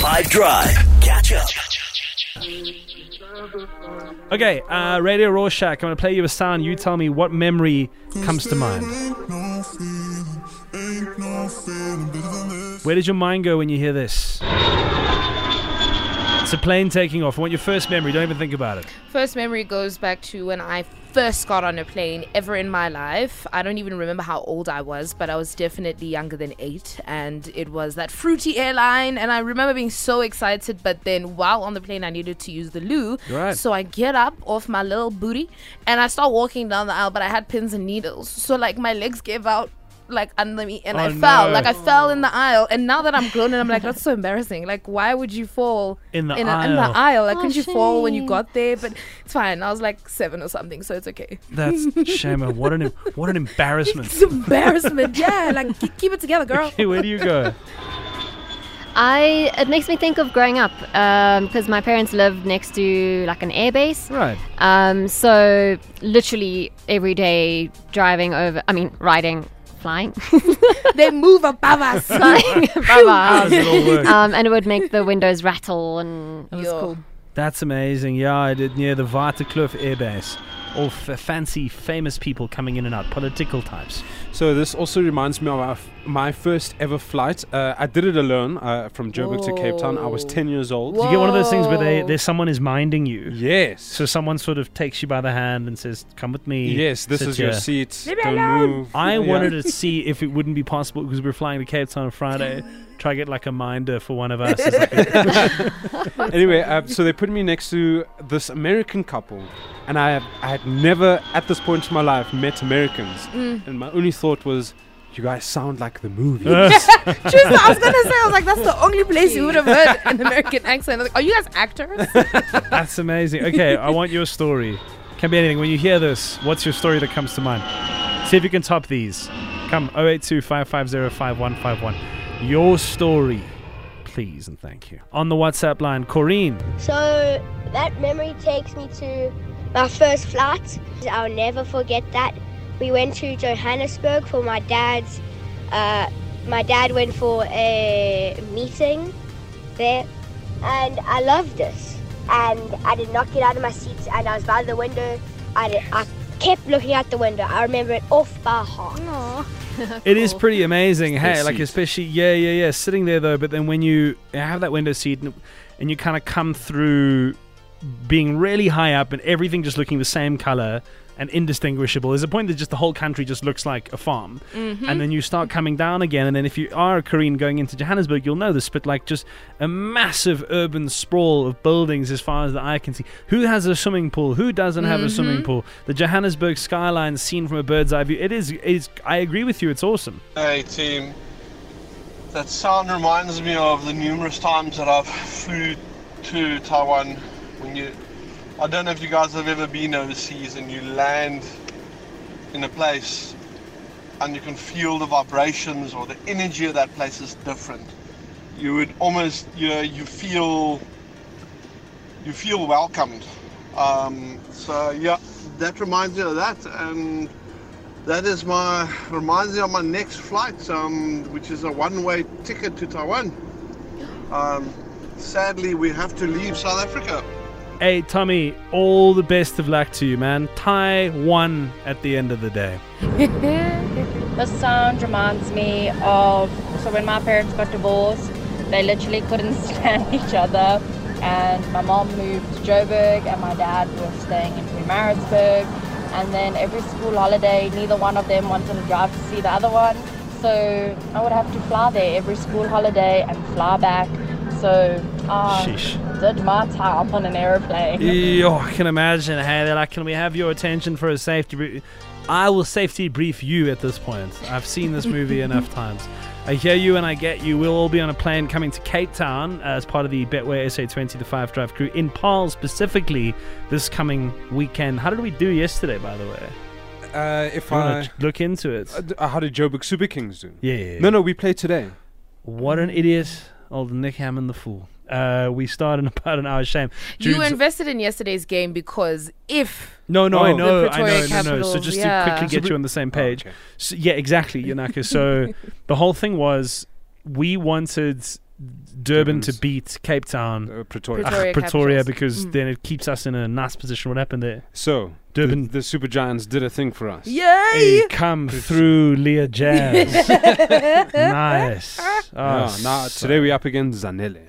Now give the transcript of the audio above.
5 Drive. Catch up. Okay, uh, Radio Rorschach. I'm going to play you a sound. You tell me what memory comes to mind. Where did your mind go when you hear this? It's a plane taking off. I want your first memory. Don't even think about it. First memory goes back to when I first got on a plane ever in my life. I don't even remember how old I was, but I was definitely younger than eight. And it was that fruity airline. And I remember being so excited, but then while on the plane, I needed to use the loo. Right. So I get up off my little booty and I start walking down the aisle, but I had pins and needles. So, like, my legs gave out. Like under me, and Oh, I fell. no. Like I fell in the aisle, and now that I'm grown, and I'm like, that's so embarrassing. Like, why would you fall In the in, a, in the aisle. aisle? Like, Oh, couldn't you fall when you got there? But it's fine. I was like seven or something, so it's okay. That's shame. What an what an embarrassment. It's embarrassment. yeah, like keep, keep it together, girl. Okay, where do you go? I it makes me think of growing up because my parents lived next to like an airbase. Right. Um, so literally every day driving over. I mean, riding, flying, they move above us. flying above How our does it all work? um, and it would make the windows rattle, and it was cool. That's amazing. Yeah, I did near the Waterkloof airbase. All f- fancy, famous people coming in and out, political types. So this also reminds me of our f- my first ever flight. Uh, I did it alone uh, from Joburg to Cape Town. I was 10 years old. Do you get one of those things where they, there's someone is minding you? Yes. So someone sort of takes you by the hand and says, "Come with me." yes, this sit is your here." seat. Leave Don't alone. move. I Yeah. wanted to see if it wouldn't be possible because we were flying to Cape Town on Friday. Try to get like a minder for one of us. Anyway, uh, so they put me next to this American couple, and I have, I had never at this point in my life met Americans, Mm. and my only thought was, you guys sound like the movies. Just, I was gonna say, I was like, that's the only place you would have heard an American accent. I was like, are you guys actors? That's amazing. Okay, I want your story. Can be anything. When you hear this, what's your story that comes to mind? See if you can top these. Come, 082 Your story, please and thank you. On the WhatsApp line, Corrine. So that memory takes me to my first flight. I'll never forget that. We went to Johannesburg for my dad's. Uh, my dad went for a meeting there, and I loved this. And I did not get out of my seat, and I was by the window. I, did, I kept looking out the window. I remember it off by heart. It is pretty amazing. Hey, Good like seat. especially yeah, yeah, yeah. Sitting there though, but then when you have that window seat and, and you kind of come through being really high up and everything just looking the same color and indistinguishable. There's a point that just the whole country just looks like a farm, mm-hmm. and then you start coming down again. And then if you are a Korean going into Johannesburg, you'll know this, but like just a massive urban sprawl of buildings as far as the eye can see. Who has a swimming pool? Who doesn't have a mm-hmm. swimming pool? The Johannesburg skyline seen from a bird's eye view. It is. It is. I agree with you. It's awesome. Hey team, that sound reminds me of the numerous times that I've flew to Taiwan. When you, I don't know if you guys have ever been overseas and you land in a place and you can feel the vibrations or the energy of that place is different. You would almost, you know, you feel, you feel welcomed. Um, so yeah, that reminds me of that and that is my reminds me of my next flight, um, which is a one-way ticket to Taiwan. Um, sadly, we have to leave South Africa. Hey, Tommy, all the best of luck to you, man. Taiwan at the end of the day. This sound reminds me of so when my parents got divorced, they literally couldn't stand each other. And my mom moved to Joburg, and my dad was staying in Maritzburg. And then every school holiday, neither one of them wanted to drive to see the other one. So I would have to fly there every school holiday and fly back. So I Sheesh. did my time on an aeroplane. Yo, I can imagine. Hey, they're like, can we have your attention for a safety brief? I will safety brief you at this point. I've seen this movie enough times. I hear you and I get you. We'll all be on a plane coming to Cape Town as part of the Betway SA20 The 5 Drive crew in Paarl specifically this coming weekend. How did we do yesterday, by the way? Uh, if You I. look into it? Uh, uh, how did Joburg Super Kings do? Yeah, yeah, yeah. No, no, we play today. What an idiot. Old Nick Hamman the fool. Uh, we start in about an hour's shame. you invested in yesterday's game because if No, no, Oh. I know, I know, Pretoria no, no. So just yeah. to quickly So get we- you on the same Oh, page. okay. So, yeah, exactly, Yanaka. So the whole thing was we wanted Durban to beat Cape Town. Uh, Pretoria. Ah, Pretoria Pretoria, because Mm. then it keeps us in a nice position. What happened there? So, Durban. the, the Super Giants did a thing for us. Yay! Hey, come through, Leah Jazz. nice. Oh, Yeah, now, so- today we're up against Zanele.